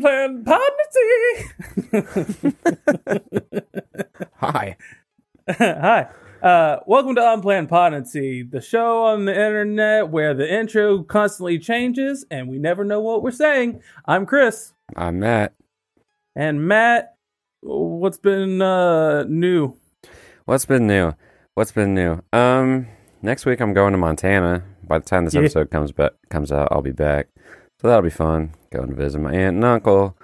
Unplanned Podnity. Hi. Hi. Uh, welcome to Unplanned Podnity, the show on the internet where the intro constantly changes and we never know what we're saying. I'm Chris. I'm Matt. And Matt, what's been uh, new? What's been new? What's been new? Um, next week I'm going to Montana. By the time this Yeah. episode comes back comes out, I'll be back. So that'll be fun. Going to visit my aunt and uncle.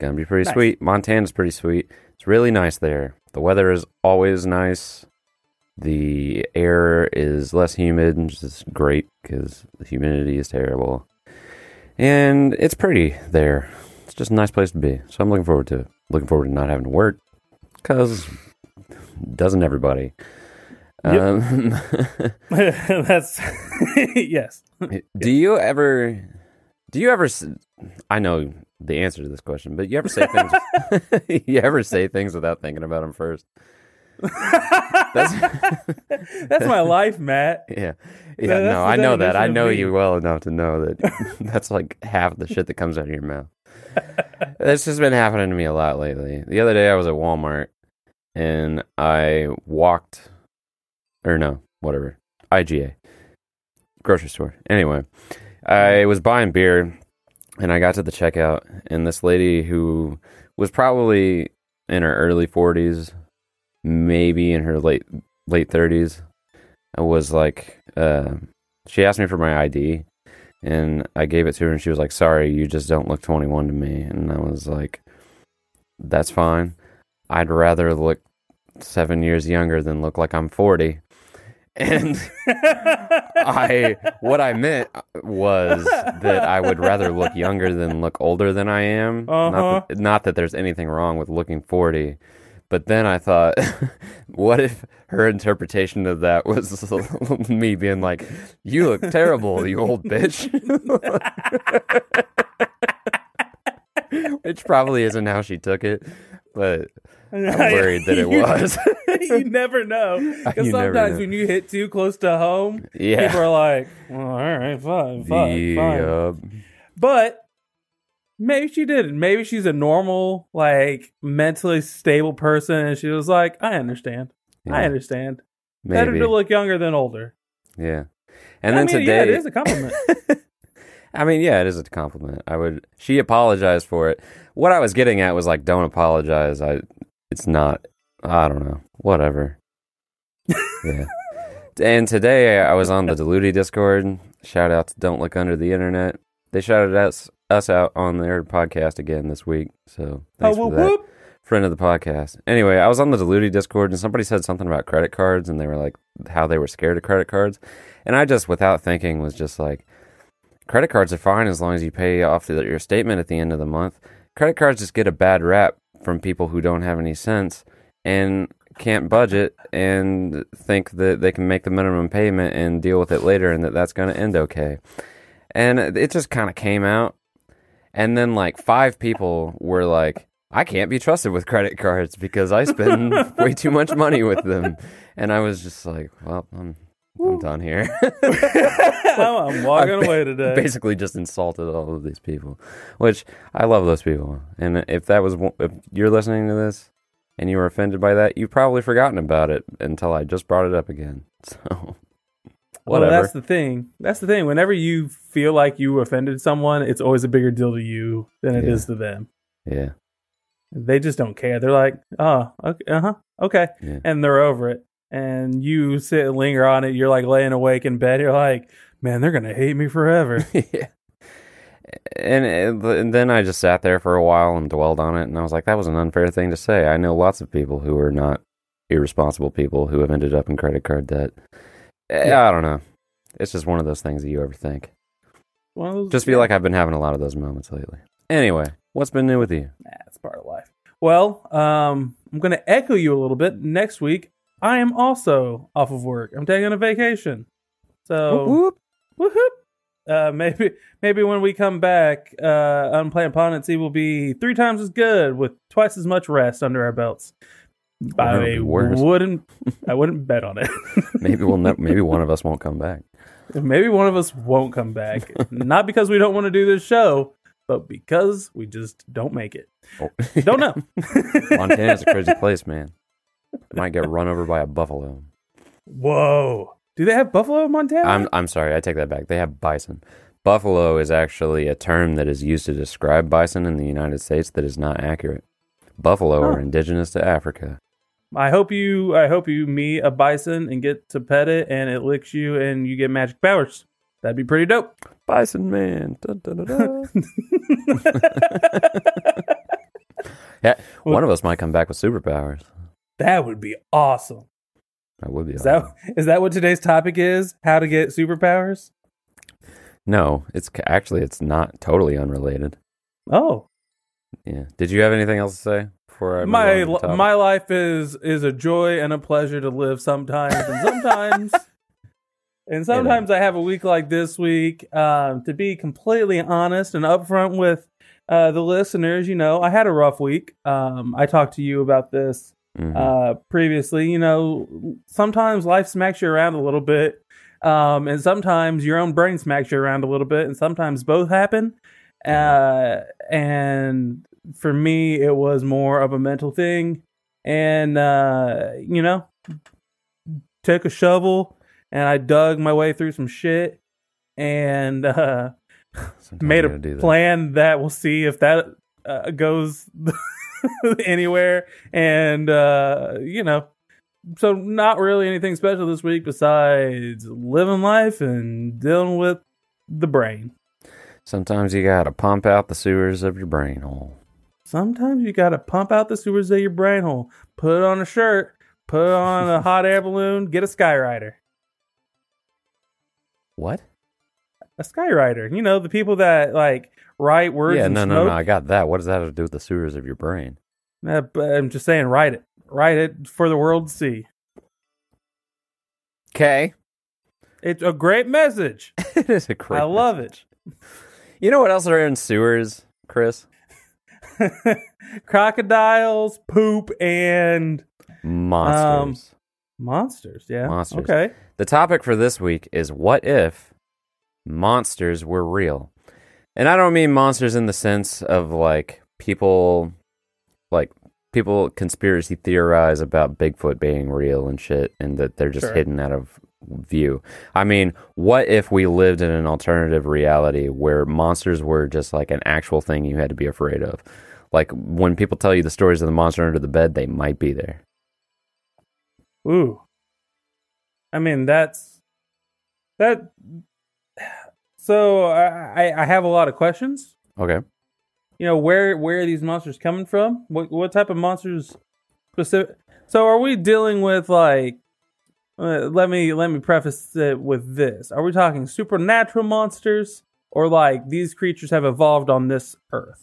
Gonna be pretty Nice. sweet. Montana's pretty sweet. It's really nice there. The weather is always nice. The air is less humid, which is great because the humidity is terrible. And it's pretty there. It's just a nice place to be. So I'm looking forward to it. Looking forward to not having to work because doesn't everybody? Yep. Um, That's yes. do you ever? Do you ever? I know the answer to this question, but you ever say things? you ever say things without thinking about them first? That's That's my life, Matt. yeah, Yeah, that's no, I know that. I know me. you well enough to know that that's like half the shit that comes out of your mouth. This has been happening to me a lot lately. The other day I was at Walmart and I walked, or no, whatever, IGA, grocery store. Anyway, I was buying beer and I got to the checkout and this lady who was probably in her early 40s, maybe in her late late 30s, was like, uh, she asked me for my ID and I gave it to her and she was like, "Sorry, you just don't look 21 to me." And I was like, "That's fine. I'd rather look 7 years younger than look like I'm 40." And I what I meant was that I would rather look younger than look older than I am. Uh-huh. Not, that, not that there's anything wrong with looking 40. But then I thought, what if her interpretation of that was me being like, "You look terrible, you old bitch," which probably isn't how she took it, but I'm worried that it was. you never know. Because sometimes know. when you hit too close to home, yeah, people are like, well, all right, fine, fine, fine. But maybe she didn't. Maybe she's a normal, like, mentally stable person, and she was like, I understand. I yeah, understand. Better to look younger than older. yeah. And I then mean, today, yeah, it is a compliment. I mean, yeah, it is a compliment. I would. She apologized for it. What I was getting at was like, don't apologize. I. It's not. I don't know. Whatever. yeah. And today I was on the Diluti Discord. Shout out to Don't Look Under the Internet. They shouted us us out on their podcast again this week. So oh, thanks whoop, for that whoop. friend of the podcast. Anyway, I was on the Diluti Discord and somebody said something about credit cards and they were like how they were scared of credit cards. And I just without thinking was just like credit cards are fine as long as you pay off the, your statement at the end of the month. Credit cards just get a bad rap from people who don't have any sense and can't budget and think that they can make the minimum payment and deal with it later and that that's going to end okay. And it just kind of came out and then like five people were like, I can't be trusted with credit cards because I spend way too much money with them. And I was just like, well, I'm, I'm done here. I'm, I'm walking away today. Basically, just insulted all of these people, which I love those people. And if that was, if you're listening to this and you were offended by that, you've probably forgotten about it until I just brought it up again. So, Well, that's the thing. That's the thing. Whenever you feel like you offended someone, it's always a bigger deal to you than it is Yeah. to them. yeah. They just don't care. They're like, oh, okay, uh huh, okay, Yeah. and they're over it. And you sit and linger on it. You're like laying awake in bed. You're like, man, they're gonna hate me forever. yeah. And, and then I just sat there for a while and dwelled on it, and I was like, that was an unfair thing to say. I know lots of people who are not irresponsible people who have ended up in credit card debt. Eh, Yeah. I don't know. It's just one of those things that you overthink. Of Just feel like I've been having a lot of those moments lately. Anyway, what's been new with you? Nah, it's part of life. Well, um, I'm going to echo you a little bit. Next week, I am also off of work. I'm taking a vacation. So, Whoop, whoop. woohoo. Uh, maybe maybe when we come back, uh, Unplanned Pondency will be three times as good with twice as much rest under our belts. I wouldn't I wouldn't bet on it. Maybe we'll ne- maybe one of us won't come back. maybe one of us won't come back. Not because we don't want to do this show, but because we just don't make it. Oh. Don't know. Montana's a crazy place, man. Might get run over by a buffalo. Whoa. Do they have buffalo in Montana? I'm I'm sorry, I take that back. They have bison. Buffalo is actually a term that is used to describe bison in the United States that is not accurate. Buffalo Huh. are indigenous to Africa. I hope you I hope you meet a bison and get to pet it and it licks you and you get magic powers. That'd be pretty dope. Bison man. Dun, dun, dun, dun. yeah, one of us might come back with superpowers. That would be awesome. That would be Is that awesome. is that what today's topic is? How to get superpowers? No, it's actually it's not totally unrelated. Oh, Yeah. Did you have anything else to say before I my my life is is a joy and a pleasure to live sometimes and sometimes and sometimes I have a week like this week. Um, to be completely honest and upfront with uh, the listeners, you know, I had a rough week. Um, I talked to you about this Mhm. uh, previously. You know, sometimes life smacks you around a little bit, um, and sometimes your own brain smacks you around a little bit, and sometimes both happen. Uh, and for me, it was more of a mental thing, and uh, you know, took a shovel and I dug my way through some shit, and uh, made a that. plan that we'll see if that uh, goes anywhere and uh you know so not really anything special this week besides living life and dealing with the brain Sometimes you gotta pump out the sewers of your brain hole. sometimes you gotta pump out the sewers of your brain hole put on a shirt put on a hot air balloon get a skywriter What? A skywriter you know the people that like write words yeah, no, no, smoke no. I got that. What does that have to do with the sewers of your brain? Uh, i'm just saying write it write it for the world to see Okay. it's a great message it is a great. i love it You know what else are in sewers, Chris? crocodiles, poop, and Monsters. monsters. Yeah. Monsters. Okay. The topic for this week is what if monsters were real? And I don't mean monsters in the sense of like people like people conspiracy theorize about Bigfoot being real and shit and that they're just Sure. hidden out of view. I mean, what if we lived in an alternative reality where monsters were just like an actual thing you had to be afraid of? Like when people tell you the stories of the monster under the bed, they might be there. Ooh. I mean, that's that. So I I- have a lot of questions. Okay. You know, where where are these monsters coming from? What what type of monsters specific? So are we dealing with like? Uh, let me let me preface it with this: Are we talking supernatural monsters, or like these creatures have evolved on this earth?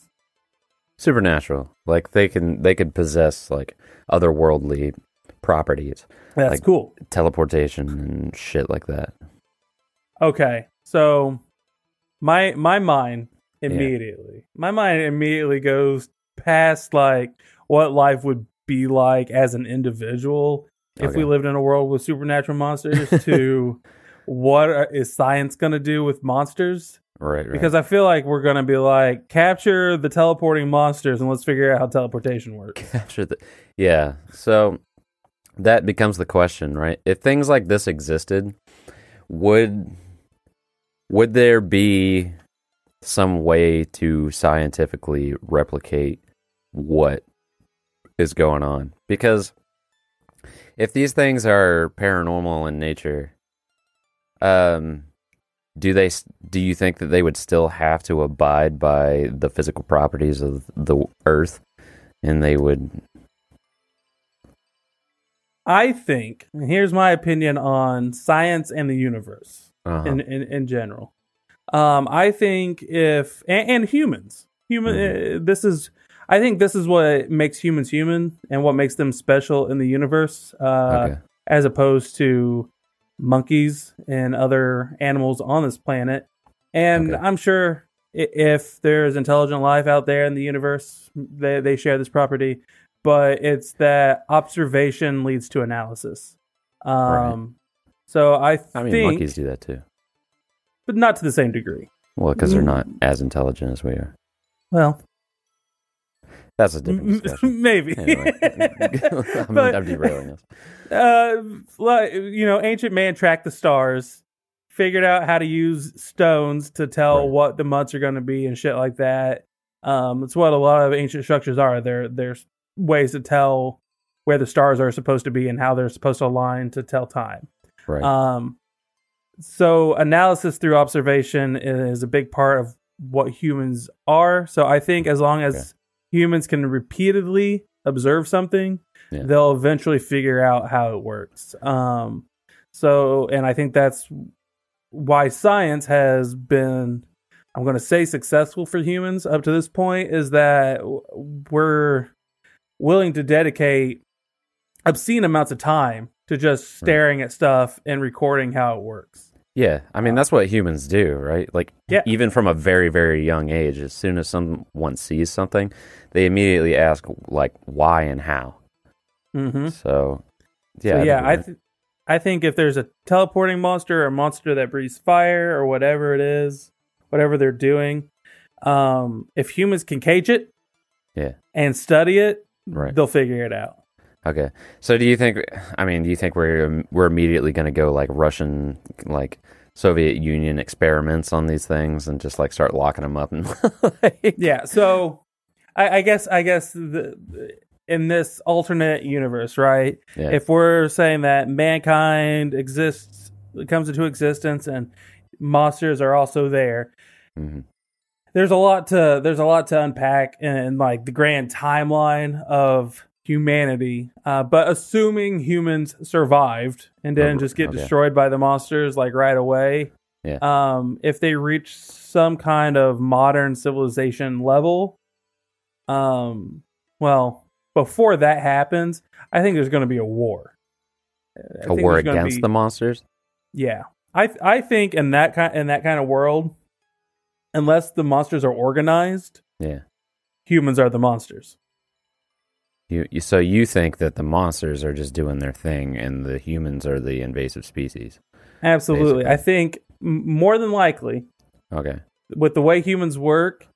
supernatural like they can they could possess like otherworldly properties That's Like- cool. teleportation and shit like that Okay, so my my mind immediately, my mind immediately goes past like what life would be like as an individual if Okay. we lived in a world with supernatural monsters to what are, is science going to do with monsters? right right Because I feel like we're going to be like capture the teleporting monsters and let's figure out how teleportation works. capture the yeah so that becomes the question right if things like this existed would would there be some way to scientifically replicate what is going on because if these things are paranormal in nature um do they do you think that they would still have to abide by the physical properties of the earth and they would I think, and here's my opinion on science and the universe. Uh in, in in general. Um, I think if and, and humans, human, Mm-hmm. uh, this is, I think this is what makes humans human and what makes them special in the universe, uh, okay as opposed to monkeys and other animals on this planet. And Okay. I'm sure if there's intelligent life out there in the universe, they they share this property. But it's that observation leads to analysis. Um, So I, i mean think, monkeys do that too but not to the same degree. well because they're Mm. not as intelligent as we are Well, That's a different discussion. maybe. Anyway, I'm, But- I'm derailing us. uh, like, you know, ancient man tracked the stars, figured out how to use stones to tell Right. what the months are going to be and shit like that. Um, that's what a lot of ancient structures are. There, there's ways to tell where the stars are supposed to be and how they're supposed to align to tell time. Right. Um, so analysis through observation is a big part of what humans are. So I think as long as humans can repeatedly observe something, Yeah. they'll eventually figure out how it works. Um, so, and I think that's why science has been, I'm going to say successful for humans up to this point is that we're willing to dedicate obscene amounts of time to just staring at stuff and recording how it works. Yeah, I mean that's what humans do, right? Like Yeah. even from a very very young age, as soon as someone sees something, they immediately ask like why and how. Mm-hmm. So yeah, so yeah, I th- I think if there's a teleporting monster or a monster that breathes fire or whatever it is, whatever they're doing, um, if humans can cage it, Yeah. and study it, Right. they'll figure it out. Okay. So do you think I mean, do you think we're we're immediately going to go like Russian like Soviet Union experiments on these things and just like start locking them up and like, Yeah. So I, I guess I guess the, in this alternate universe, right? Yeah. If we're saying that mankind exists, comes into existence, and monsters are also there, Mhm. there's a lot to there's a lot to unpack in, like the grand timeline of humanity. Uh, but assuming humans survived and didn't Oh, just get okay. destroyed by the monsters like right away, Yeah. um, if they reach some kind of modern civilization level, um, well, before that happens, I think there's going to be a war. I a war against be- the monsters? yeah, I I think in that kind in that kind of world, unless the monsters are organized, Yeah. humans are the monsters. You, you so you think that the monsters are just doing their thing and the humans are the invasive species. Absolutely, Basically. I think more than likely Okay. with the way humans work.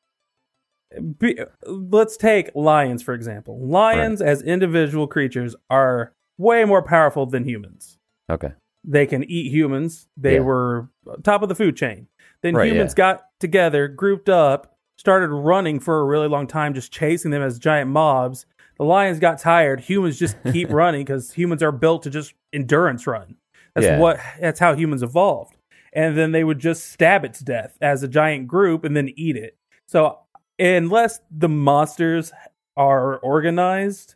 Be, let's take lions for example. Lions as individual creatures are way more powerful than humans. Okay. They can eat humans. They Yeah. were top of the food chain. Then Right, humans yeah. got together, grouped up, started running for a really long time, just chasing them as giant mobs. The lions got tired. Humans just keep running because humans are built to just endurance run. That's Yeah. what. That's how humans evolved. And then they would just stab it to death as a giant group and then eat it. So unless the monsters are organized,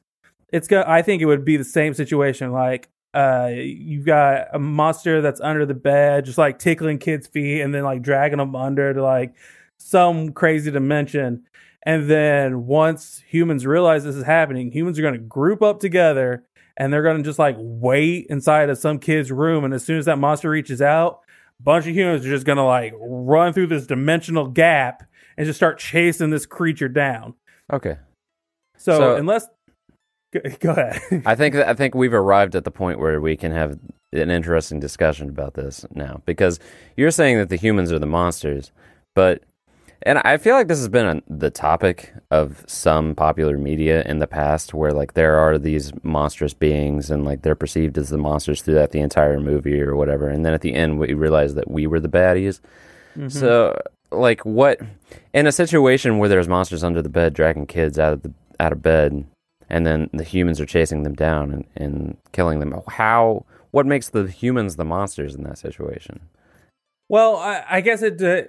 it's got. I think it would be the same situation. Like uh, you've got a monster that's under the bed, just like tickling kids' feet, and then like dragging them under to like some crazy dimension. And then once humans realize this is happening, humans are going to group up together and they're going to just like wait inside of some kid's room. And as soon as that monster reaches out, a bunch of humans are just going to like run through this dimensional gap and just start chasing this creature down. Okay. So, So- unless go, go ahead. I think I think we've arrived at the point where we can have an interesting discussion about this now because you're saying that the humans are the monsters, but and I feel like this has been a, the topic of some popular media in the past where like there are these monstrous beings and like they're perceived as the monsters throughout the entire movie or whatever and then at the end we realize that we were the baddies. Mhm. So like what in a situation where there's monsters under the bed dragging kids out of the out of bed and then the humans are chasing them down and, and killing them how what makes the humans the monsters in that situation Well, I, I guess it. Uh,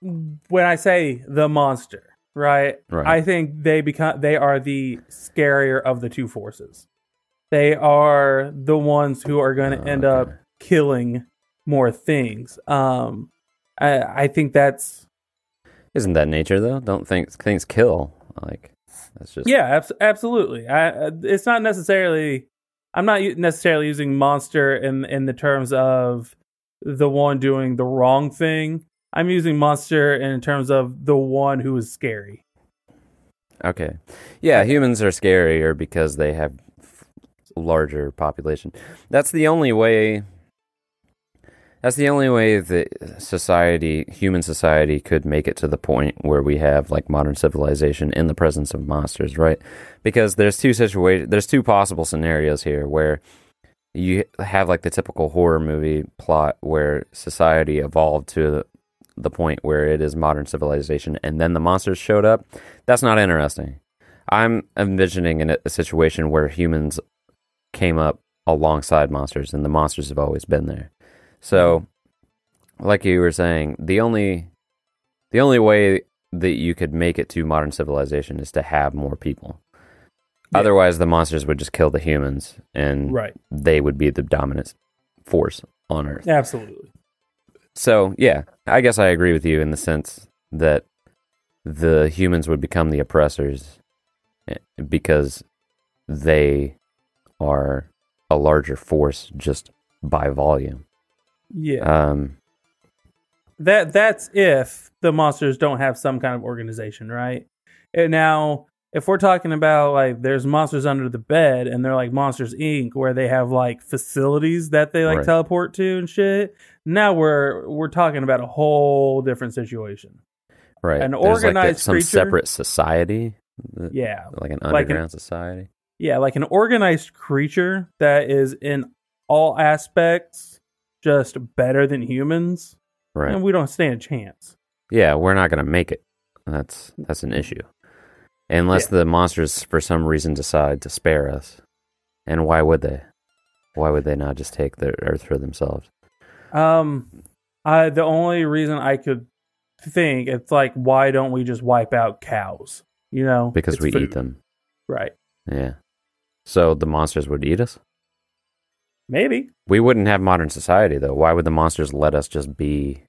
when I say the monster, right? Right. I think they become they are the scarier of the two forces. They are the ones who are going to Oh, end okay. up killing more things. Um, I I think that's isn't that nature though don't think things kill like that's just yeah, abs- absolutely. I uh, it's not necessarily. I'm not necessarily using monster in in the terms of the one doing the wrong thing. I'm using monster in terms of the one who is scary. okay yeah humans are scarier because they have larger population that's the only way That's the only way that society, human society, could make it to the point where we have like modern civilization in the presence of monsters, right? Because there's two situations, there's two possible scenarios here where you have like the typical horror movie plot where society evolved to the point where it is modern civilization and then the monsters showed up. That's not interesting. I'm envisioning in a, a situation where humans came up alongside monsters and the monsters have always been there. So, like you were saying, the only the only way that you could make it to modern civilization is to have more people. Yeah. Otherwise, the monsters would just kill the humans, and Right. they would be the dominant force on Earth. Absolutely. So, yeah, I guess I agree with you in the sense that the humans would become the oppressors eh, because they are a larger force just by volume. Yeah. Um, that that's if the monsters don't have some kind of organization, right? And now, if we're talking about like there's monsters under the bed and they're like Monsters Inc., where they have like facilities that they like Right. teleport to and shit. Now we're we're talking about a whole different situation. right. An There's like a- organized some creature- separate society, Yeah, like an Like an- underground society. yeah, like an organized creature that is in all aspects just better than humans, Right. and we don't stand a chance. Yeah, we're not going to make it. That's that's an issue. Unless the monsters for some reason decide to spare us. And why would they? Why would they not just take the earth for themselves? Um, I the only reason I could think it's like why don't we just wipe out cows? You know, Because we food. eat them. right? Yeah. So the monsters would eat us? Maybe. We wouldn't have modern society though. Why would the monsters let us just be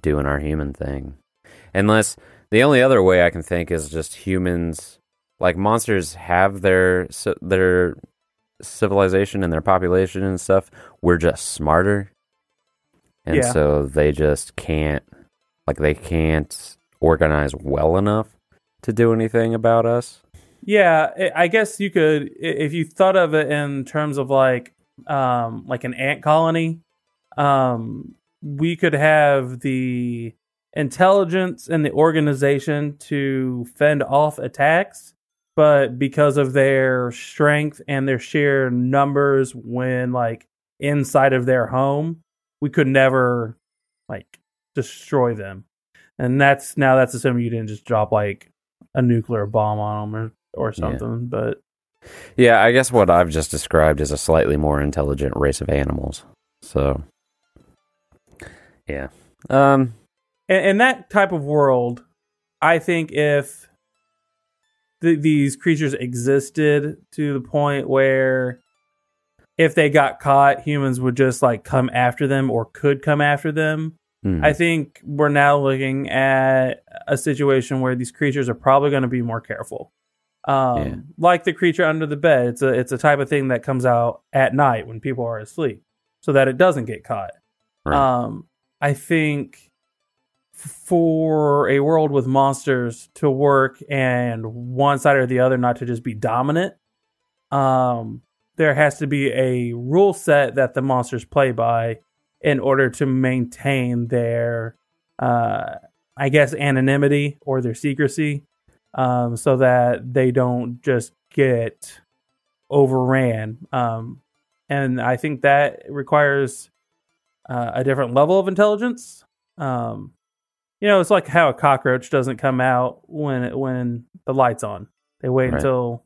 doing our human thing? Unless the only other way I can think is just humans like monsters have their their civilization and their population and stuff. We're just smarter. And Yeah. so they just can't like they can't organize well enough to do anything about us. Yeah, I- I guess you could if you thought of it in terms of like um like an ant colony. Um, we could have the intelligence and the organization to fend off attacks, but because of their strength and their sheer numbers when like inside of their home, we could never like destroy them. And that's now that's assuming you didn't just drop like a nuclear bomb on them or or Yeah. something. But Yeah, I guess what I've just described is a slightly more intelligent race of animals. So, yeah. Um, in, in that type of world, I think if th- these creatures existed to the point where if they got caught, humans would just like come after them or could come after them. hmm, I think we're now looking at a situation where these creatures are probably going to be more careful. Um, Yeah. like the creature under the bed, it's a it's a type of thing that comes out at night when people are asleep, so that it doesn't get caught. right. Um, I think for a world with monsters to work and one side or the other not to just be dominant, um, there has to be a rule set that the monsters play by in order to maintain their, uh, I guess, anonymity or their secrecy, um, so that they don't just get overran. Um, and I think that requires uh, a different level of intelligence. Um, you know, it's like how a cockroach doesn't come out when it, when the lights on. They wait Right. until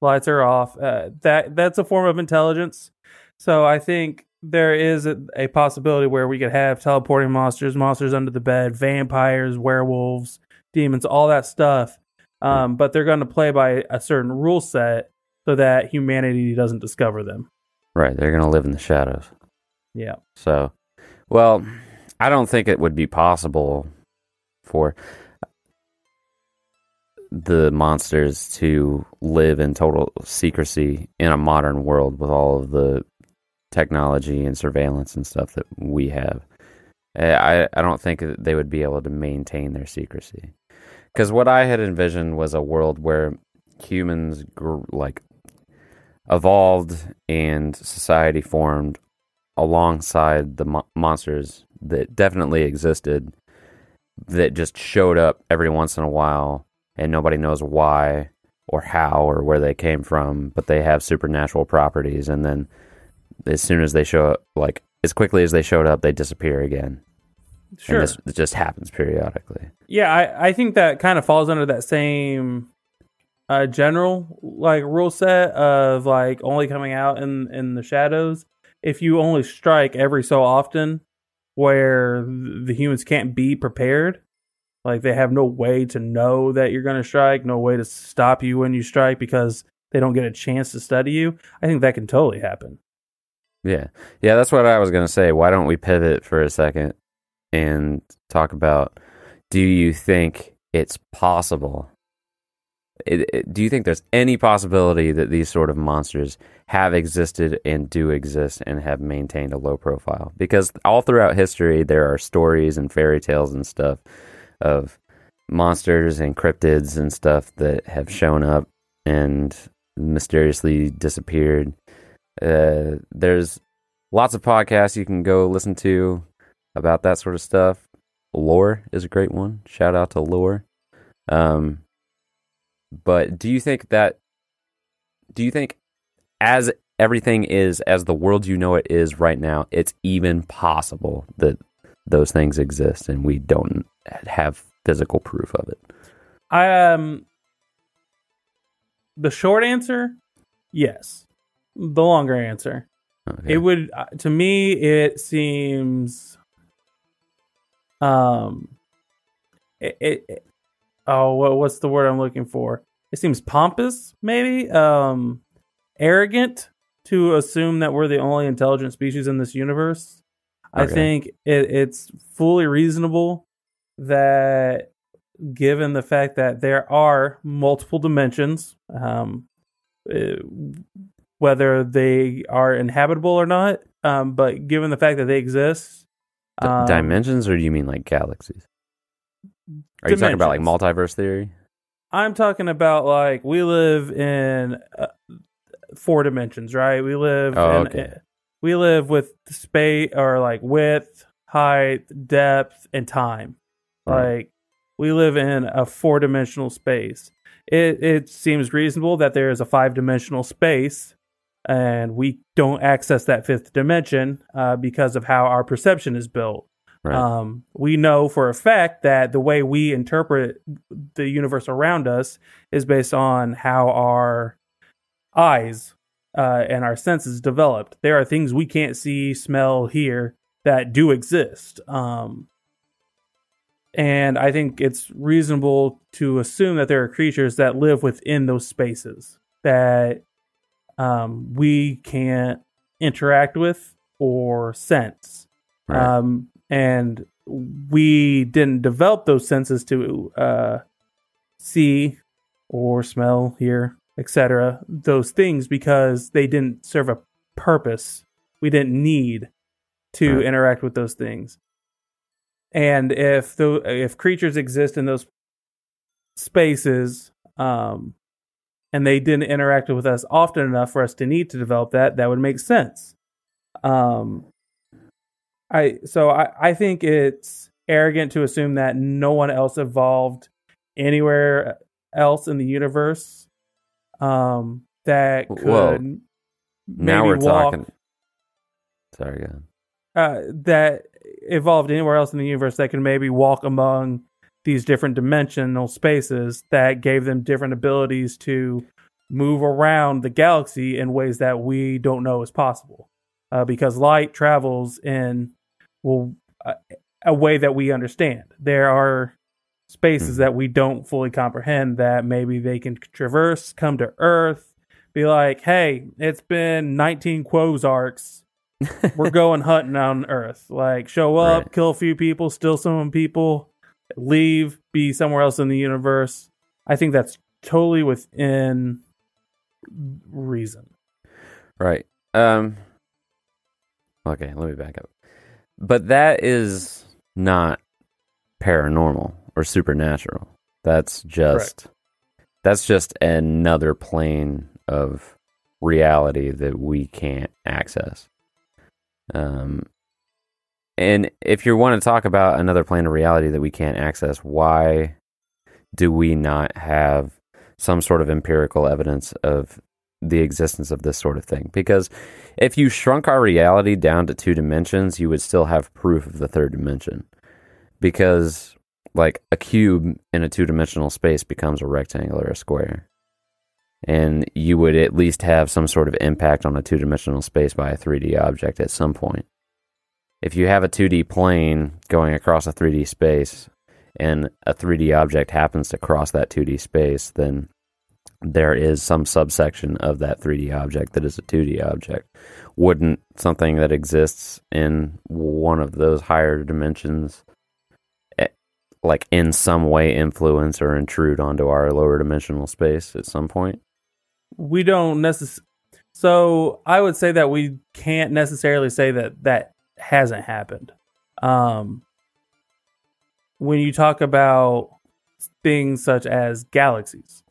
lights are off. Uh, that that's a form of intelligence. So I think there is a, a possibility where we could have teleporting monsters, monsters under the bed, vampires, werewolves, demons, all that stuff. Um, but they're going to play by a certain rule set so that humanity doesn't discover them. right. They're going to live in the shadows. Yeah. So, well, I don't think it would be possible for the monsters to live in total secrecy in a modern world with all of the technology and surveillance and stuff that we have. I, I don't think that they would be able to maintain their secrecy. Because what I had envisioned was a world where humans gr- like evolved and society formed alongside the mo- monsters that definitely existed that just showed up every once in a while and nobody knows why or how or where they came from, but they have supernatural properties and then as soon as they show up like as quickly as they showed up, they disappear again. Sure. And this it just happens periodically. Yeah, I, I think that kind of falls under that same uh, general like rule set of like only coming out in in the shadows. If you only strike every so often, where the humans can't be prepared, like they have no way to know that you're going to strike, no way to stop you when you strike because they don't get a chance to study you. I think that can totally happen. Yeah. Yeah, that's what I was going to say. Why don't we pivot for a second and talk about do you think it's possible? It, it, do you think there's any possibility that these sort of monsters have existed and do exist and have maintained a low profile? Because all throughout history, there are stories and fairy tales and stuff of monsters and cryptids and stuff that have shown up and mysteriously disappeared. Uh, there's lots of podcasts you can go listen to about that sort of stuff. Lore is a great one. Shout out to Lore. Um, but do you think that? Do you think, as everything is, as the world you know it is right now, it's even possible that those things exist and we don't have physical proof of it? I um the short answer, yes. The longer answer, Okay. it would uh, to me it seems um it, it, it- oh what, what's the word i'm looking for it seems pompous maybe um arrogant to assume that we're the only intelligent species in this universe i think it, it's fully reasonable that given the fact that there are multiple dimensions um uh, whether they are inhabitable or not. Um, but given the fact that they exist, D- um, dimensions, or do you mean like galaxies? Are you talking about like multiverse theory? I'm talking about like we live in uh, four dimensions, right? We live Oh, in okay. we live with space or like width, height, depth, and time. Right. Like we live in a four dimensional space. It it seems reasonable that there is a five dimensional space, and we don't access that fifth dimension uh, because of how our perception is built. Right. Um, we know for a fact that the way we interpret the universe around us is based on how our eyes uh, and our senses developed. There are things we can't see, smell, hear that do exist. Um, and I think it's reasonable to assume that there are creatures that live within those spaces that um, we can't interact with or sense. Right. Um, and we didn't develop those senses to uh, see or smell, hear, etc. Those things because they didn't serve a purpose. We didn't need to Right. interact with those things. And if the if creatures exist in those spaces, um, and they didn't interact with us often enough for us to need to develop that, that would make sense. Um, I so I, I think it's arrogant to assume that no one else evolved anywhere else in the universe um, that could Whoa. maybe now we're walk, talking. Sorry, uh, that evolved anywhere else in the universe that can maybe walk among these different dimensional spaces that gave them different abilities to move around the galaxy in ways that we don't know is possible uh, because light travels in well a, a way that we understand there are spaces Mhm. that we don't fully comprehend that maybe they can traverse come to earth be like hey it's been 19 quasarks we're going hunting on Earth. Like, show up, Right. kill a few people, steal some people, leave, be somewhere else in the universe. I think that's totally within reason. Right. Um Okay, let me back up. But that is not paranormal or supernatural. That's just that's just another plane of reality that we can't access. Um, and if you want to talk about another plane of reality that we can't access, why do we not have some sort of empirical evidence of the existence of this sort of thing? Because if you shrunk our reality down to two dimensions, you would still have proof of the third dimension. Because, like, a cube in a two dimensional space becomes a rectangle or a square. And you would at least have some sort of impact on a two dimensional space by a 3D object at some point. If you have a 2D plane going across a 3D space and a 3D object happens to cross that 2D space, then there is some subsection of that 3D object that is a 2D object. Wouldn't something that exists in one of those higher dimensions, eh, like in some way, influence or intrude onto our lower dimensional space at some point? We don't necessarily. So I would say that we can't necessarily say that that hasn't happened. Um, when you talk about things such as galaxies,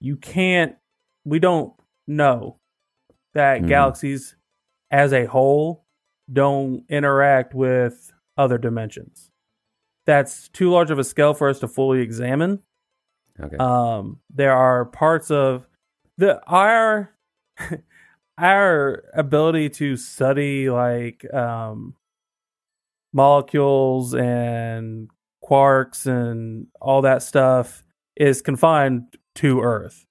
you can't, we don't know that Mhm. galaxies as a whole don't interact with other dimensions. That's too large of a scale for us to fully examine. Okay. Um, there are parts of the our our ability to study like um, molecules and quarks and all that stuff is confined to Earth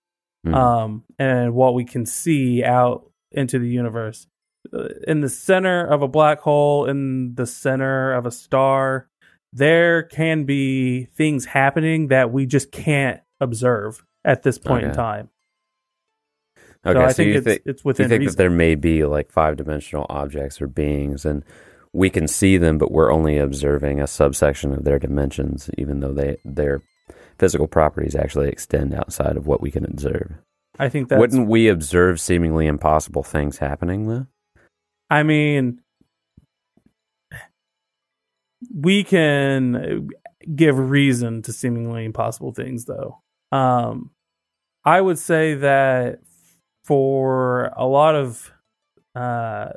Mhm. um, and what we can see out into the universe. Uh, In the center of a black hole, in the center of a star, there can be things happening that we just can't observe at this point in time. okay. so I so think you it's think it's you think reason. that there may be like five dimensional objects or beings, and we can see them, but we're only observing a subsection of their dimensions, even though they their physical properties actually extend outside of what we can observe. I think that's. Wouldn't we observe seemingly impossible things happening though? I mean, we can give reason to seemingly impossible things, though. Um, I would say that for a lot of, uh,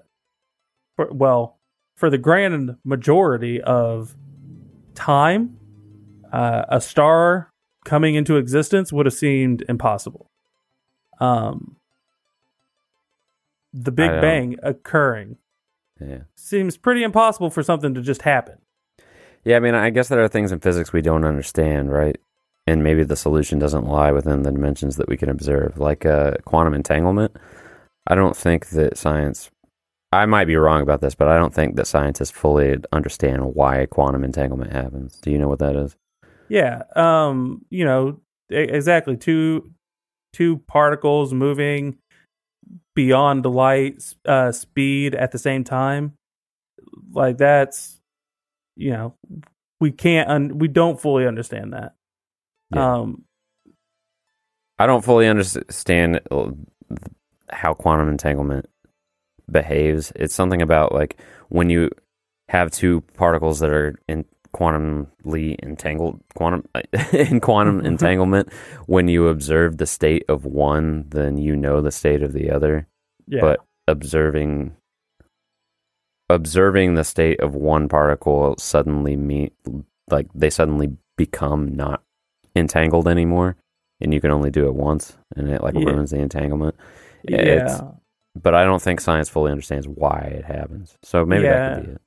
for, well, for the grand majority of time, uh, a star coming into existence would have seemed impossible. Um, the Big Bang occurring Yeah. seems pretty impossible for something to just happen. Yeah, I mean, I guess there are things in physics we don't understand, right? And maybe the solution doesn't lie within the dimensions that we can observe, like uh, quantum entanglement. I don't think that science, I might be wrong about this, but I don't think that scientists fully understand why quantum entanglement happens. Do you know what that is? Yeah, um, you know, exactly two two particles moving beyond the light uh, speed at the same time. Like that's, you know, we can't un- we don't fully understand that. Yeah. Um, I don't fully understand uh, how quantum entanglement behaves. It's something about like when you have two particles that are in quantumly entangled quantum in quantum entanglement. When you observe the state of one then you know the state of the other. Yeah, but observing observing the state of one particle suddenly mean like they suddenly become not entangled anymore and you can only do it once and it like Yeah. ruins the entanglement. Yeah, it's- but i don't think science fully understands why it happens. So maybe that could be it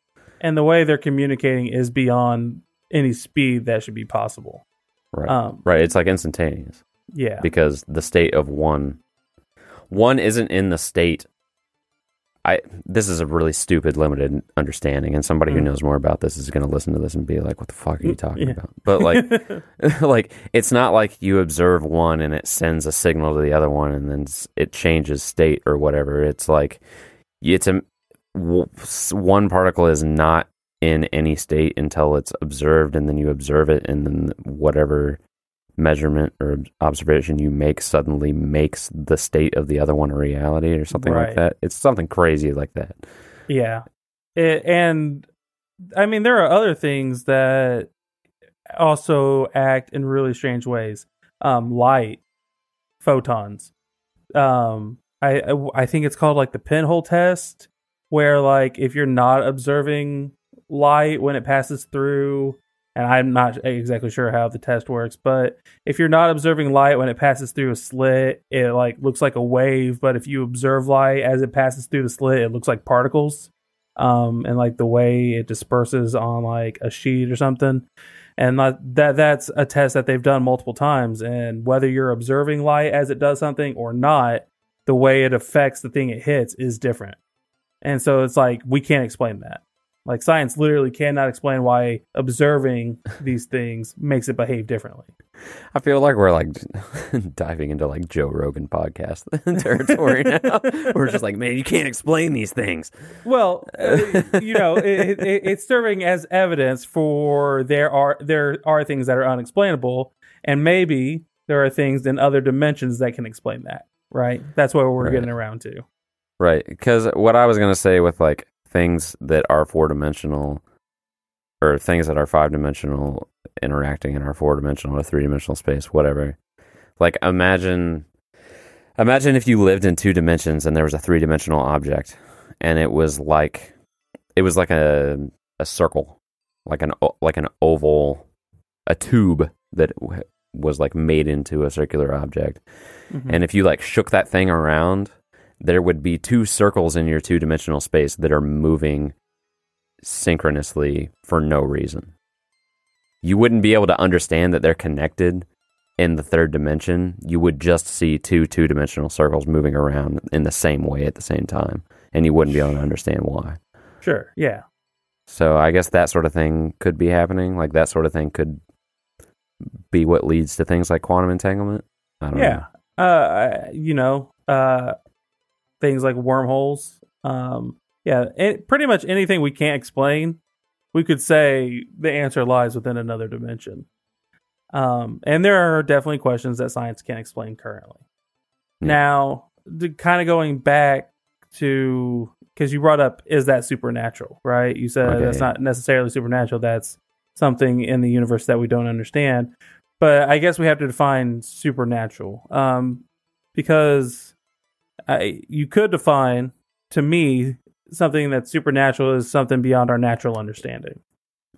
and the way they're communicating is beyond any speed that should be possible. right Um, right it's like instantaneous yeah, because the state of one one isn't in the state I this is a really stupid limited understanding and somebody who Mm. knows more about this is going to listen to this and be like what the fuck are you talking Yeah. about but like like it's not like you observe one and it sends a signal to the other one and then it changes state or whatever it's like it's a one particle is not in any state until it's observed and then you observe it and then whatever measurement or observation you make suddenly makes the state of the other one a reality or something like that it's something crazy like that Yeah. It, and I mean, there are other things that also act in really strange ways. Um, light, photons. Um, I I think it's called like the pinhole test. Where like if you're not observing light when it passes through and I'm not exactly sure how the test works, but if you're not observing light when it passes through a slit, it like looks like a wave, but if you observe light as it passes through the slit, it looks like particles. Um and like the way it disperses on like a sheet or something. And that that's a test that they've done multiple times and whether you're observing light as it does something or not, the way it affects the thing it hits is different. And so it's like we can't explain that. Like science literally cannot explain why observing these things makes it behave differently. I feel like we're like diving into like Joe Rogan podcast territory now. we're just like, man, you can't explain these things. Well, you know, it, it, it's serving as evidence for there are there are things that are unexplainable, and maybe there are things in other dimensions that can explain that. Right? That's what we're Right. getting around to. Right. Because what I was going to say with like things that are four dimensional or things that are five dimensional interacting in our four dimensional or three dimensional space, whatever. Like imagine imagine if you lived in two dimensions and there was a three dimensional object and it was like it was like a a circle, like an like an oval a tube that was like made into a circular object. Mhm. And if you like shook that thing around, there would be two circles in your two dimensional space that are moving synchronously for no reason. You wouldn't be able to understand that they're connected in the third dimension. You would just see two two dimensional circles moving around in the same way at the same time. And you wouldn't be able to understand why. Sure. Yeah. So I guess that sort of thing could be happening. Like that sort of thing could be what leads to things like quantum entanglement. I don't know. Yeah. Uh, you know, uh, things like wormholes. Um, yeah, it, pretty much anything we can't explain, we could say the answer lies within another dimension. Um, and there are definitely questions that science can't explain currently. Yeah. Now, the, kind of going back to because you brought up is that supernatural, right? You said Okay, that's not necessarily supernatural. That's something in the universe that we don't understand. But I guess we have to define supernatural, um, because I, you could define to me something that's supernatural is something beyond our natural understanding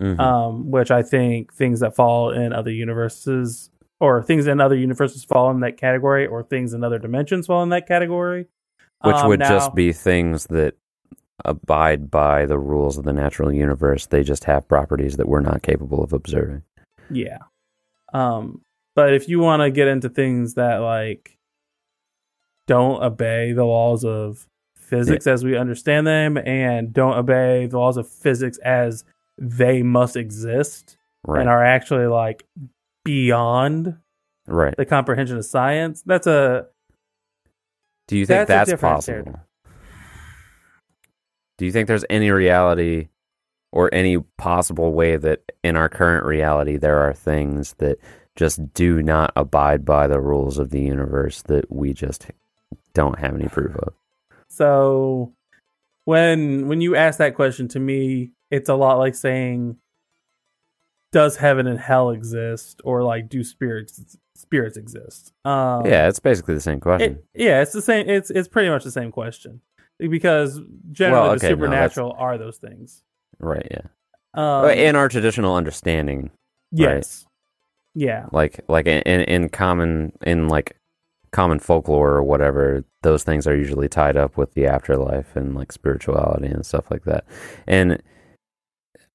Mhm. um, which I think things that fall in other universes or things in other universes fall in that category, or things in other dimensions fall in that category. Which Um, would now- just be things that abide by the rules of the natural universe. They just have properties that we're not capable of observing. yeah. Um, but if you want to get into things that like don't obey the laws of physics as we understand them, and don't obey the laws of physics as they must exist, Right. and are actually like beyond right. the comprehension of science, that's a Do you think that's that's, possible? Do you think there's any reality or any possible way that in our current reality there are things that just do not abide by the rules of the universe that we just don't have any proof of? So when when you ask that question to me, it's a lot like saying does heaven and hell exist or like do spirits spirits exist? Um yeah, it's basically the same question. it, yeah, it's the same it's it's pretty much the same question. Because generally Well, the okay, no, supernatural are those things. right, yeah. Um, in our traditional understanding, yes. Yeah. like like in in common in like common folklore or whatever those things are usually tied up with the afterlife and like spirituality and stuff like that and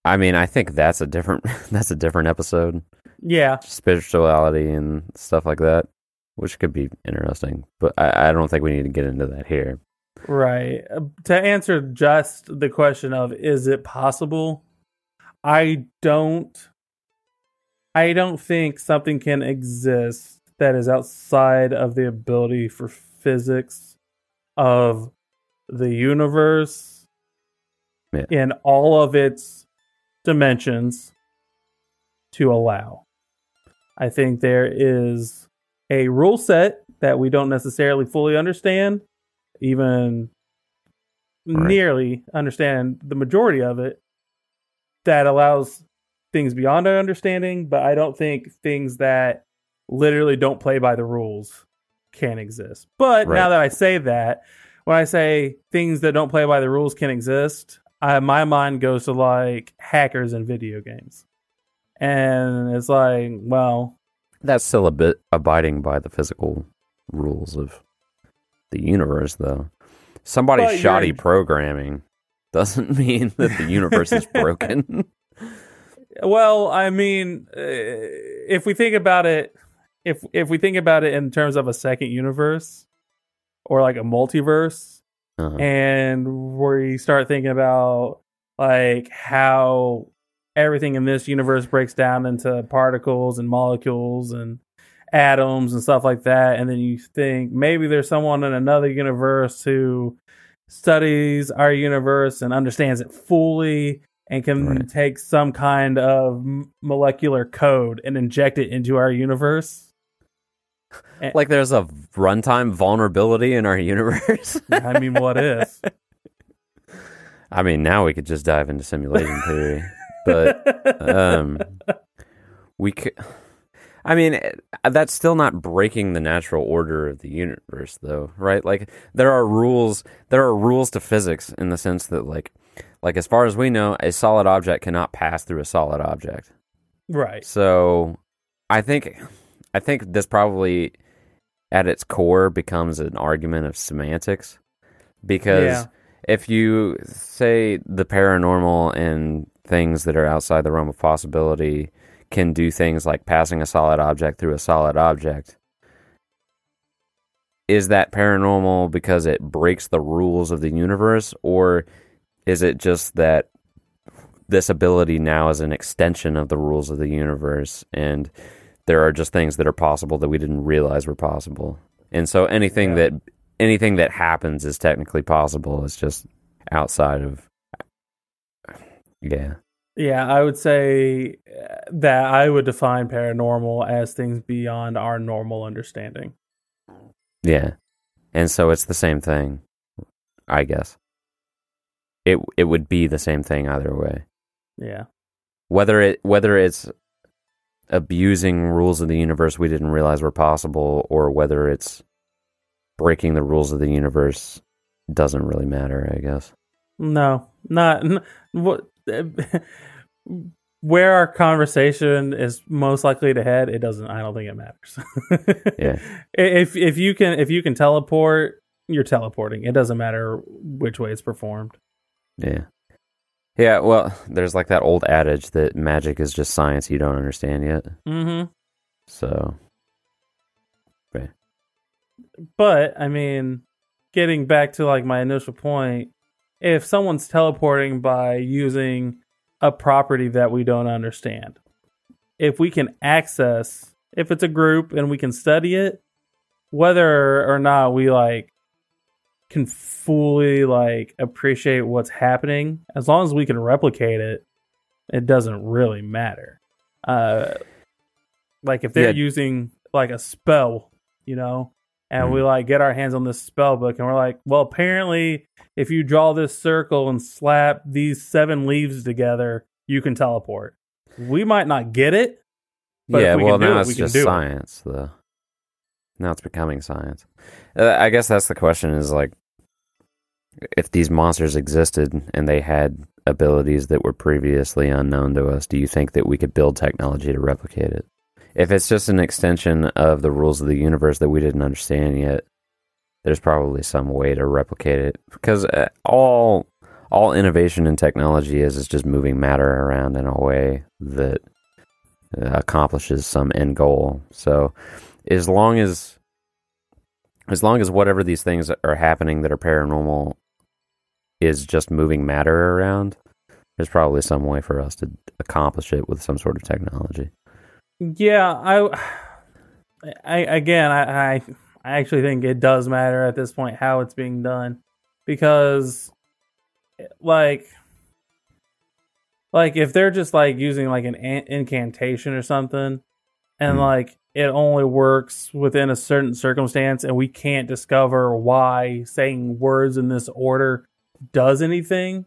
i mean i think that's a different that's a different episode Yeah. spirituality and stuff like that which could be interesting but i, I don't think we need to get into that here Right. Uh, To answer just the question of is it possible? I don't I don't think something can exist that is outside of the ability for physics of the universe Yeah. in all of its dimensions to allow. I think there is a rule set that we don't necessarily fully understand, even Right. nearly understand the majority of it, that allows things beyond our understanding, but I don't think things that literally don't play by the rules can exist. But now that I say that, when I say things that don't play by the rules can exist, I, my mind goes to like hackers and video games, and it's like, well, That's still a bit abiding by the physical rules of the universe, though. Somebody's But you're- shoddy programming doesn't mean that the universe is broken. Well, I mean, uh, if we think about it, if if we think about it in terms of a second universe or like a multiverse, Uh-huh. and we start thinking about like how everything in this universe breaks down into particles and molecules and atoms and stuff like that, and then you think maybe there's someone in another universe who studies our universe and understands it fully and can Right. take some kind of molecular code and inject it into our universe. Like there's a runtime vulnerability in our universe. I mean, what if? I mean, now we could just dive into simulation theory, but um, we could. I mean, eh, that's still not breaking the natural order of the universe, though, right? Like there are rules. There are rules to physics in the sense that, like, like as far as we know, a solid object cannot pass through a solid object. right. So, I think, I think this probably, at its core, becomes an argument of semantics, because Yeah. if you say the paranormal and things that are outside the realm of possibility can do things like passing a solid object through a solid object, is that paranormal because it breaks the rules of the universe, or is it just that this ability now is an extension of the rules of the universe and there are just things that are possible that we didn't realize were possible. And so anything Yeah. that anything that happens is technically possible. It's just outside of yeah. Yeah, I would say uh, that I would define paranormal as things beyond our normal understanding. Yeah. And so it's the same thing, I guess. It it would be the same thing either way. Yeah. Whether it whether it's abusing rules of the universe we didn't realize were possible or whether it's breaking the rules of the universe doesn't really matter, I guess. No, not n- what where our conversation is most likely to head. It doesn't. I don't think it matters. Yeah. If if you can if you can teleport, you're teleporting. It doesn't matter which way it's performed. Yeah. Yeah, well, there's like that old adage that magic is just science you don't understand yet. Mm-hmm. So, But I mean, getting back to like my initial point, if someone's teleporting by using a property that we don't understand, if we can access, if it's a group and we can study it, whether or not we like can fully like appreciate what's happening, as long as we can replicate it, it doesn't really matter. Uh, like if they're Yeah. using like a spell, you know, and we like get our hands on this spell book and we're like, well, apparently if you draw this circle and slap these seven leaves together, you can teleport. We might not get it. But yeah, we well, can do now it, it's we can just do it. science. The now it's becoming science. Uh, I guess that's the question: is like, if these monsters existed and they had abilities that were previously unknown to us, do you think that we could build technology to replicate it? If it's just an extension of the rules of the universe that we didn't understand yet, there's probably some way to replicate it because uh, all all innovation in technology is is just moving matter around in a way that uh, accomplishes some end goal. So as long as as long as whatever these things are happening that are paranormal is just moving matter around, there's probably some way for us to accomplish it with some sort of technology. Yeah, I, I again, I, I, I actually think it does matter at this point how it's being done, because, like, like if they're just like using like an an- incantation or something, and Mhm. like it only works within a certain circumstance, and we can't discover why saying words in this order does anything,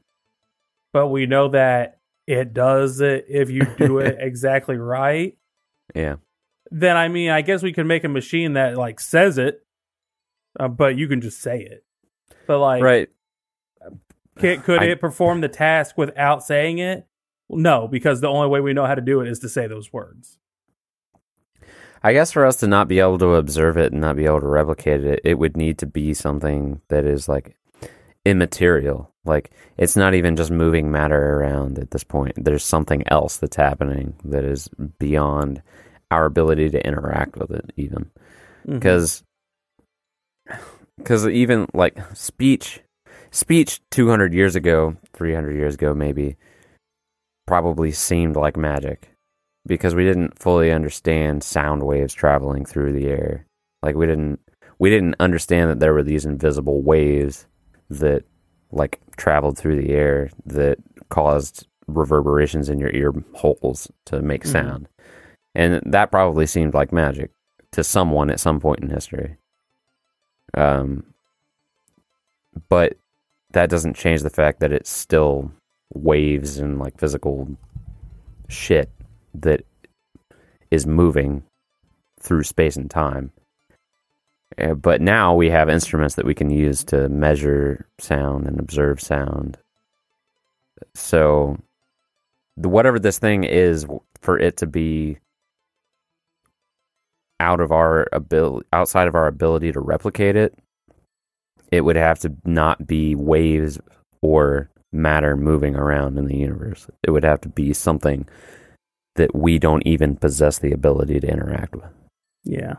but we know that it does it if you do it exactly right Yeah. then I mean, I guess we could make a machine that like says it, uh, but you can just say it. But like, right. Can, could I- it perform the task without saying it? No, because the only way we know how to do it is to say those words. I guess for us to not be able to observe it and not be able to replicate it, it would need to be something that is like immaterial. Like it's not even just moving matter around at this point. There's something else that's happening that is beyond our ability to interact with it even. Mm-hmm. Because cuz even like speech speech 200 years ago, 300 years ago maybe probably seemed like magic because we didn't fully understand sound waves traveling through the air. Like we didn't we didn't understand that there were these invisible waves that like traveled through the air that caused reverberations in your ear holes to make Mhm. sound. And that probably seemed like magic to someone at some point in history. Um but that doesn't change the fact that it's still waves and like physical shit that is moving through space and time. Uh, but now we have instruments that we can use to measure sound and observe sound. So, the, whatever this thing is, for it to be out of our ability, outside of our ability to replicate it, it would have to not be waves or matter moving around in the universe. It would have to be something that we don't even possess the ability to interact with. Yeah.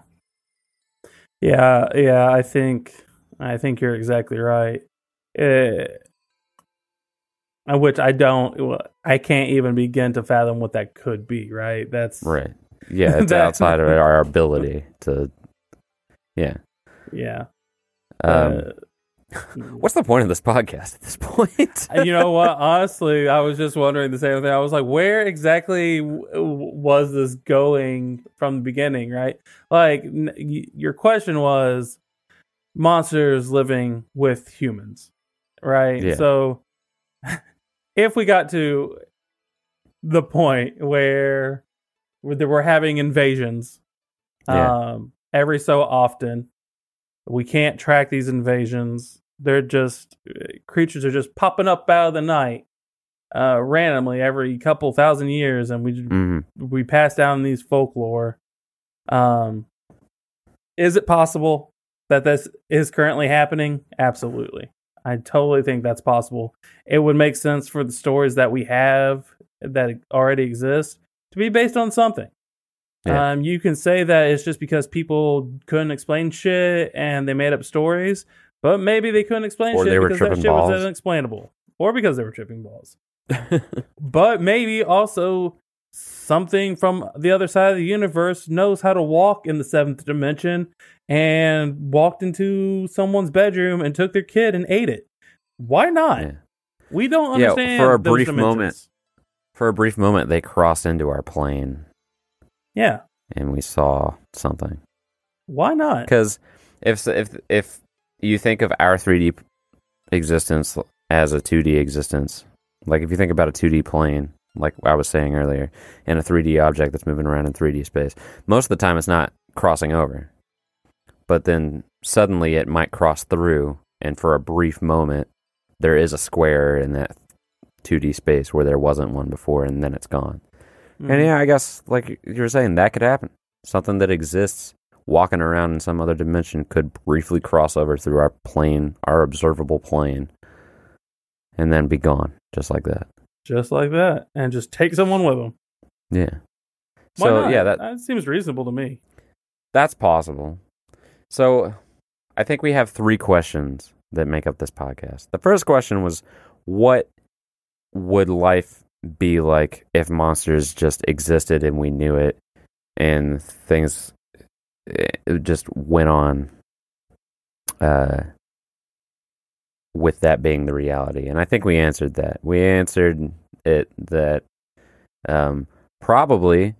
Yeah, yeah, I think I think you're exactly right. Uh, which I don't I can't even begin to fathom what that could be, right? That's Right. Yeah, it's That- outside of our ability to. Yeah. Yeah. Um, Uh, what's the point of this podcast at this point? And you know what? Honestly, I was just wondering the same thing. I was like, where exactly w- was this going from the beginning, right? Like, n- y- your question was monsters living with humans, right? Yeah. So, if we got to the point where where we're having invasions Yeah. um, every so often, we can't track these invasions. They're just creatures are just popping up out of the night uh, randomly every couple thousand years, and we Mhm. we pass down these folklore. Um, is it possible that this is currently happening? Absolutely. I totally think that's possible. It would make sense for the stories that we have that already exist to be based on something. Yeah. Um, you can say that it's just because people couldn't explain shit and they made up stories, but maybe they couldn't explain Or shit because that shit balls. was unexplainable, or because they were tripping balls but maybe also something from the other side of the universe knows how to walk in the seventh dimension and walked into someone's bedroom and took their kid and ate it. Why not? Yeah. We don't understand. Yeah, for a brief moment. For a brief moment, they crossed into our plane Yeah, and we saw something. why not? Because if if if you think of our 3D existence as a 2D existence, like if you think about a 2D plane, like I was saying earlier, and a 3D object that's moving around in 3D space, most of the time it's not crossing over. But then suddenly it might cross through, and for a brief moment, there is a square in that 2D space where there wasn't one before, and then it's gone. Mm. And yeah, I guess like you were saying, that could happen. Something that exists walking around in some other dimension could briefly cross over through our plane, our observable plane, and then be gone, just like that. just like that, and just take someone with them. Yeah. Why so not? yeah, that seems reasonable to me. that's possible. So I think we have three questions that make up this podcast. The first question was what would life be like if monsters just existed and we knew it and things it just went on uh with that being the reality. And i think we answered that. We answered it that um probably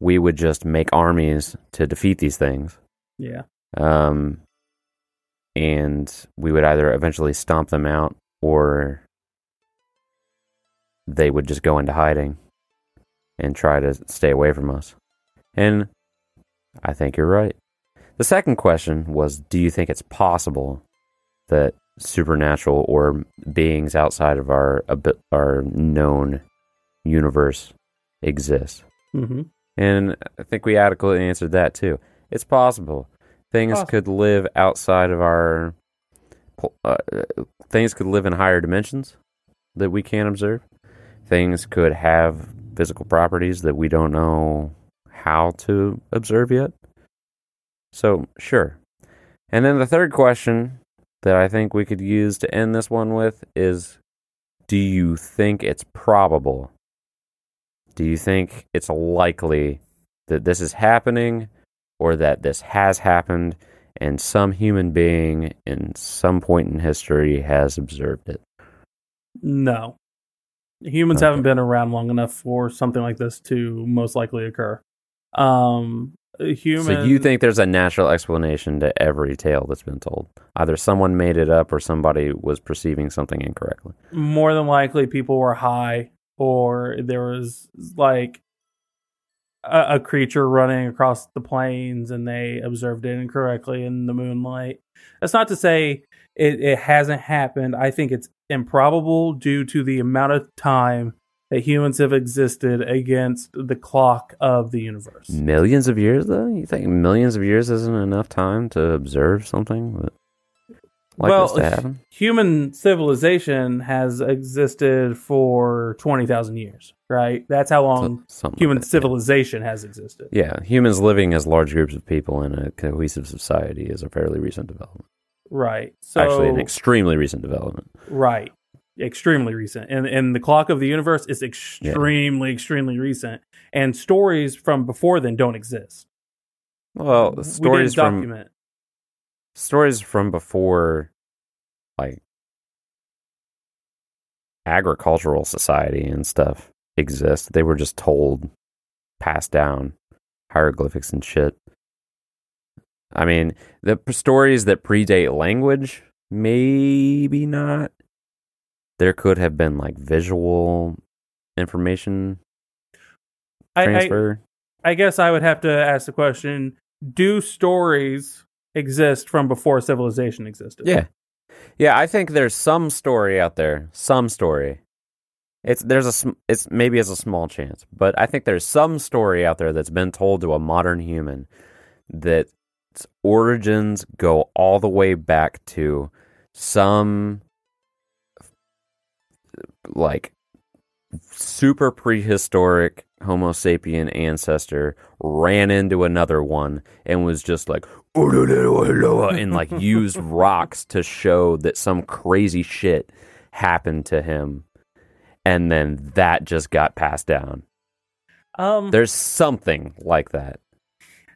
we would just make armies to defeat these things. Yeah, um and we would either eventually stomp them out or they would just go into hiding and try to stay away from us. And I think you're right. The second question was Do you think it's possible that supernatural or beings outside of our our known universe exist. hmm And I think we adequately answered that too. It's possible things Possible. could live outside of our uh, things could live in higher dimensions that we can't observe. Things could have physical properties that we don't know how to observe yet. So, sure. And then the third question that I think we could use to end this one with is do you think it's probable? Do you think it's likely that this is happening or that this has happened and some human being in some point in history has observed it? No. Humans Okay. haven't been around long enough for something like this to most likely occur. Um, human. So you think there's a natural explanation to every tale that's been told? Either someone made it up or somebody was perceiving something incorrectly. more than likely people were high, or there was like a, a creature running across the plains and they observed it incorrectly in the moonlight. That's not to say it, it hasn't happened. I think it's improbable due to the amount of time that humans have existed against the clock of the universe. Millions of years, though? You think millions of years isn't enough time to observe something that, like well, this to happen? human civilization has existed for 20,000 years, right? That's how long something human like that, civilization has existed. Yeah. yeah, humans living as large groups of people in a cohesive society is a fairly recent development. Right. So Actually, an extremely recent development. right. Extremely recent. And and the clock of the universe is extremely extremely recent and stories from before then don't exist. Well, We stories didn't from document. stories from before like agricultural society and stuff exist. They were just told, passed down, hieroglyphics and shit. I mean, the stories that predate language, maybe not. There could have been like visual information I, I, transfer. I guess I would have to ask the question, do stories exist from before civilization existed? Yeah. Yeah, I think there's some story out there, some story. It's there's a sm- it's maybe as a small chance, but I think there's some story out there that's been told to a modern human that its origins go all the way back to some like super prehistoric Homo sapien ancestor ran into another one and was just like and like used rocks to show that some crazy shit happened to him and then that just got passed down. Um There's something like that.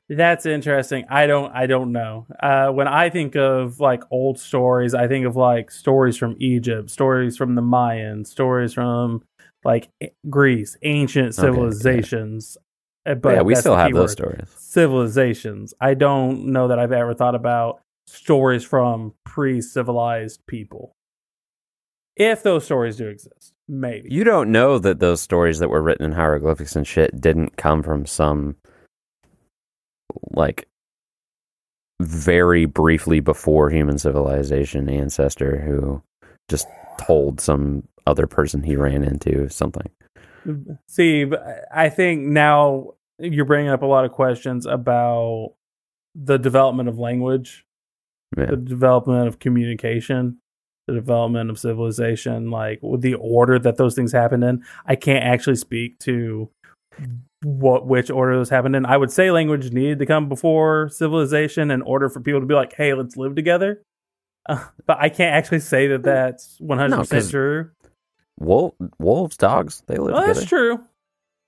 That's interesting. I don't I don't know. Uh when I think of like old stories, I think of like stories from Egypt, stories from the Mayans, stories from like Greece, ancient Okay, civilizations. Uh, But yeah, we still have those stories. Civilizations. I don't know that I've ever thought about stories from pre-civilized people. If those stories do exist, maybe. You don't know that those stories that were written in hieroglyphics and shit didn't come from some like very briefly before human civilization ancestor who just told some other person he ran into something. See, but I think now you're bringing up a lot of questions about the development of language, Yeah. the development of communication, the development of civilization, like the order that those things happened in. I can't actually speak to what which order those happened in. I would say language needed to come before civilization in order for people to be like, "Hey, let's live together." Uh, but I can't actually say that that's 100% No, 'cause true. Wolf, wolves, dogs, they live Well, together. that's true.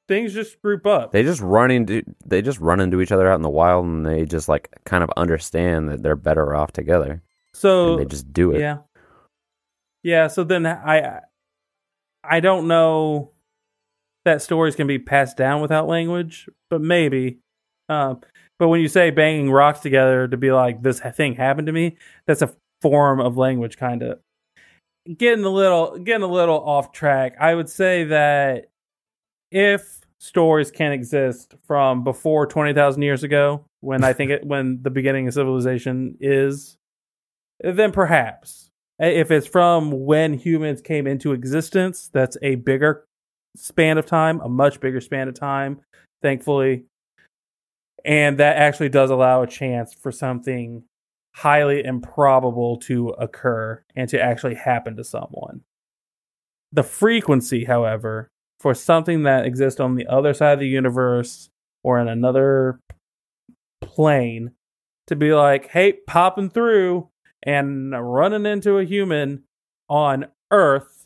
Things just group up. They just run into they just run into each other out in the wild and they just like kind of understand that they're better off together. so and they just do it. Yeah. Yeah, so then I I don't know that stories can be passed down without language, but maybe. Uh, but when you say banging rocks together to be like this thing happened to me, that's a form of language kind of getting a little getting a little off track. I would say that if stories can exist from before 20,000 years ago when I think it when the beginning of civilization is then perhaps If it's from when humans came into existence, that's a bigger span of time, a much bigger span of time, thankfully. And that actually does allow a chance for something highly improbable to occur and to actually happen to someone. The frequency, however, for something that exists on the other side of the universe or in another plane to be like, hey, popping through and running into a human on Earth,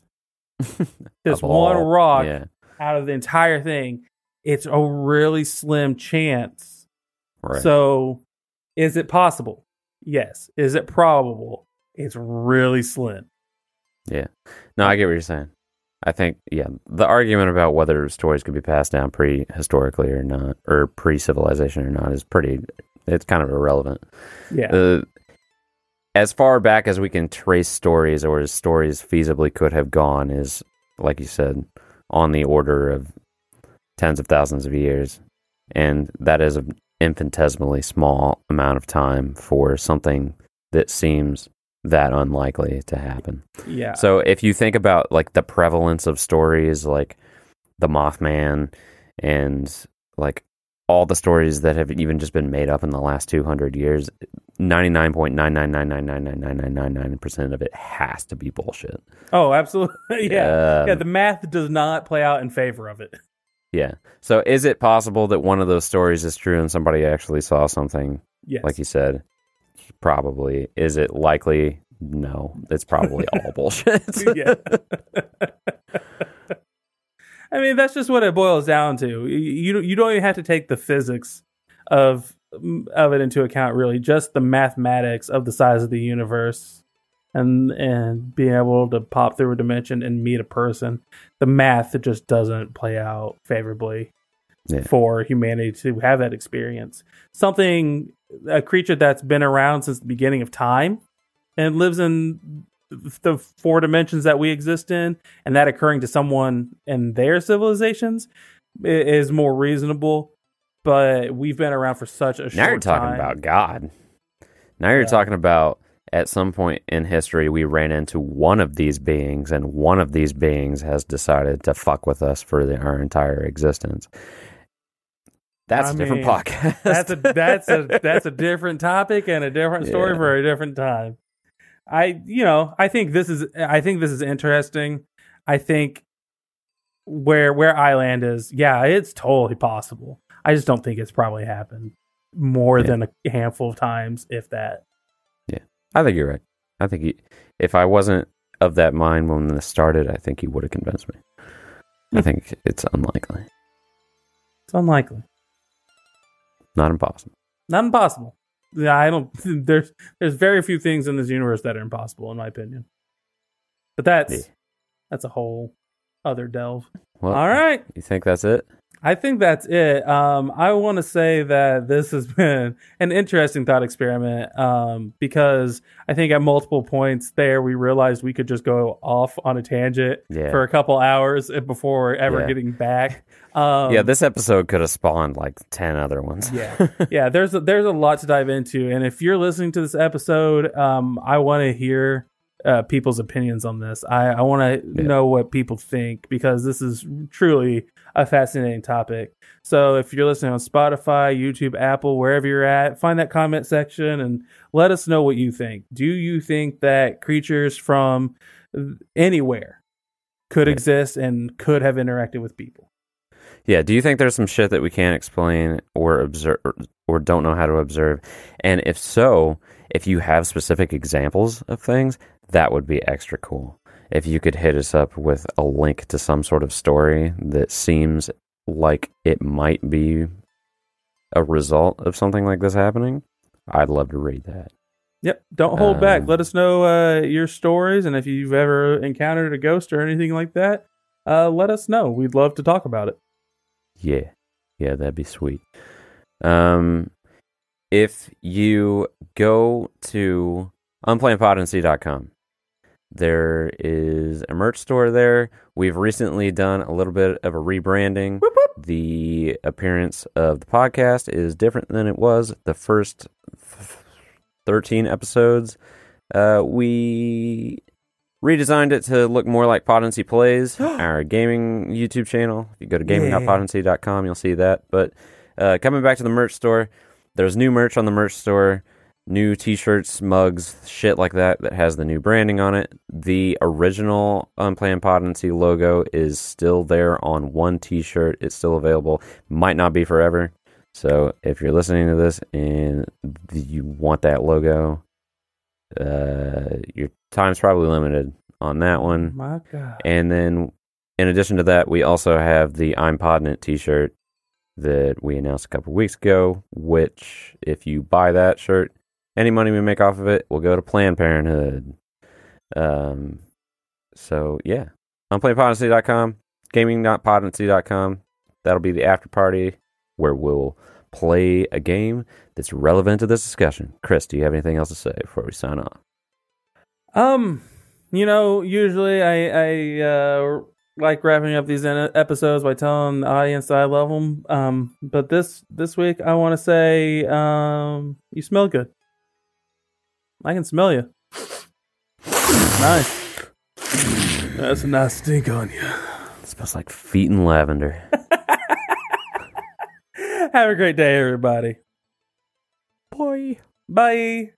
this one all- rock Yeah, out of the entire thing, it's a really slim chance. right. So, is it possible? Yes. Is it probable? It's really slim. Yeah. No, I get what you're saying. I think, yeah, the argument about whether stories could be passed down prehistorically or not, or pre-civilization or not, is pretty. It's kind of irrelevant. Yeah. Uh, as far back as we can trace stories, or as stories feasibly could have gone, is like you said, on the order of tens of thousands of years, and that is an infinitesimally small amount of time for something that seems that unlikely to happen. yeah. So if you think about like the prevalence of stories like the Mothman and like all the stories that have even just been made up in the last 200 years, 99.999999999% of it has to be bullshit. oh, absolutely. yeah. Um, yeah. The math does not play out in favor of it. yeah. So is it possible that one of those stories is true and somebody actually saw something Yes. like you said? Probably. Is it likely? No. It's probably all bullshit. yeah. I mean, that's just what it boils down to. You you don't even have to take the physics of of it into account, really. Just the mathematics of the size of the universe, and and being able to pop through a dimension and meet a person. The math it just doesn't play out favorably Yeah. for humanity to have that experience. Something a creature that's been around since the beginning of time and lives in the four dimensions that we exist in, and that occurring to someone in their civilizations is more reasonable. But we've been around for such a short time. Now you're talking time. about God. Now you're Yeah. talking about at some point in history we ran into one of these beings, and one of these beings has decided to fuck with us for the, our entire existence. That's I a different mean, podcast. that's a that's a that's a different topic and a different story Yeah. for a different time. I you know I think this is I think this is interesting. I think where where I land is yeah it's totally possible. I just don't think it's probably happened more Yeah. than a handful of times, if that. Yeah, I think you're right. I think he, if I wasn't of that mind when this started, I think he would have convinced me. I Hmm. think it's unlikely, It's unlikely, not impossible. not impossible. Yeah, I don't. There's there's very few things in this universe that are impossible, in my opinion. But that's Yeah. that's a whole other delve. Well, All right. You think that's it? I think that's it. Um, I want to say that this has been an interesting thought experiment um, because I think at multiple points there we realized we could just go off on a tangent Yeah. for a couple hours before ever Yeah. getting back. Um, yeah, this episode could have spawned like ten other ones. yeah, yeah. There's a, there's a lot to dive into, and if you're listening to this episode, um, I want to hear uh, people's opinions on this. I, I want to Yeah. know what people think because this is truly a fascinating topic. So if you're listening on Spotify, YouTube, Apple, wherever you're at, find that comment section and let us know what you think. Do you think that creatures from anywhere could exist and could have interacted with people? Yeah, do you think there's some shit that we can't explain or observe or don't know how to observe? And if so, if you have specific examples of things, that would be extra cool. If you could hit us up with a link to some sort of story that seems like it might be a result of something like this happening, I'd love to read that. Yep. Don't hold back. Um, Let us know uh, your stories, and if you've ever encountered a ghost or anything like that, uh, let us know. We'd love to talk about it. Yeah. Yeah, that'd be sweet. Um if you go to unplannedpotency.com, there is a merch store there. We've recently done a little bit of a rebranding. Whoop, whoop. The appearance of the podcast is different than it was the first 13 episodes. Uh, we redesigned it to look more like Potency Plays, our gaming YouTube channel. If you go to gaming.potency.com, you'll see that. But uh, coming back to the merch store, there's new merch on the merch store, new t-shirts, mugs, shit like that that has the new branding on it. The original Unplanned Potency logo is still there on one t-shirt. It's still available. Might not be forever. So if you're listening to this and you want that logo, uh, your time's probably limited on that one. My God. And then, in addition to that, we also have the I'm Podnant T-shirt that we announced a couple weeks ago. Which, if you buy that shirt, any money we make off of it will go to Planned Parenthood. Um, so yeah, unplannedpotency.com, gaming.potency.com. That'll be the after party where we'll play a game that's relevant to this discussion. Chris, do you have anything else to say before we sign off? Um, you know, usually I I uh, like wrapping up these episodes by telling the audience I love them. Um, but this this week I want to say, um, you smell good. I can smell you. nice. That's a nice stink on you. It smells like feet and lavender. Have a great day, everybody. Boy. Bye.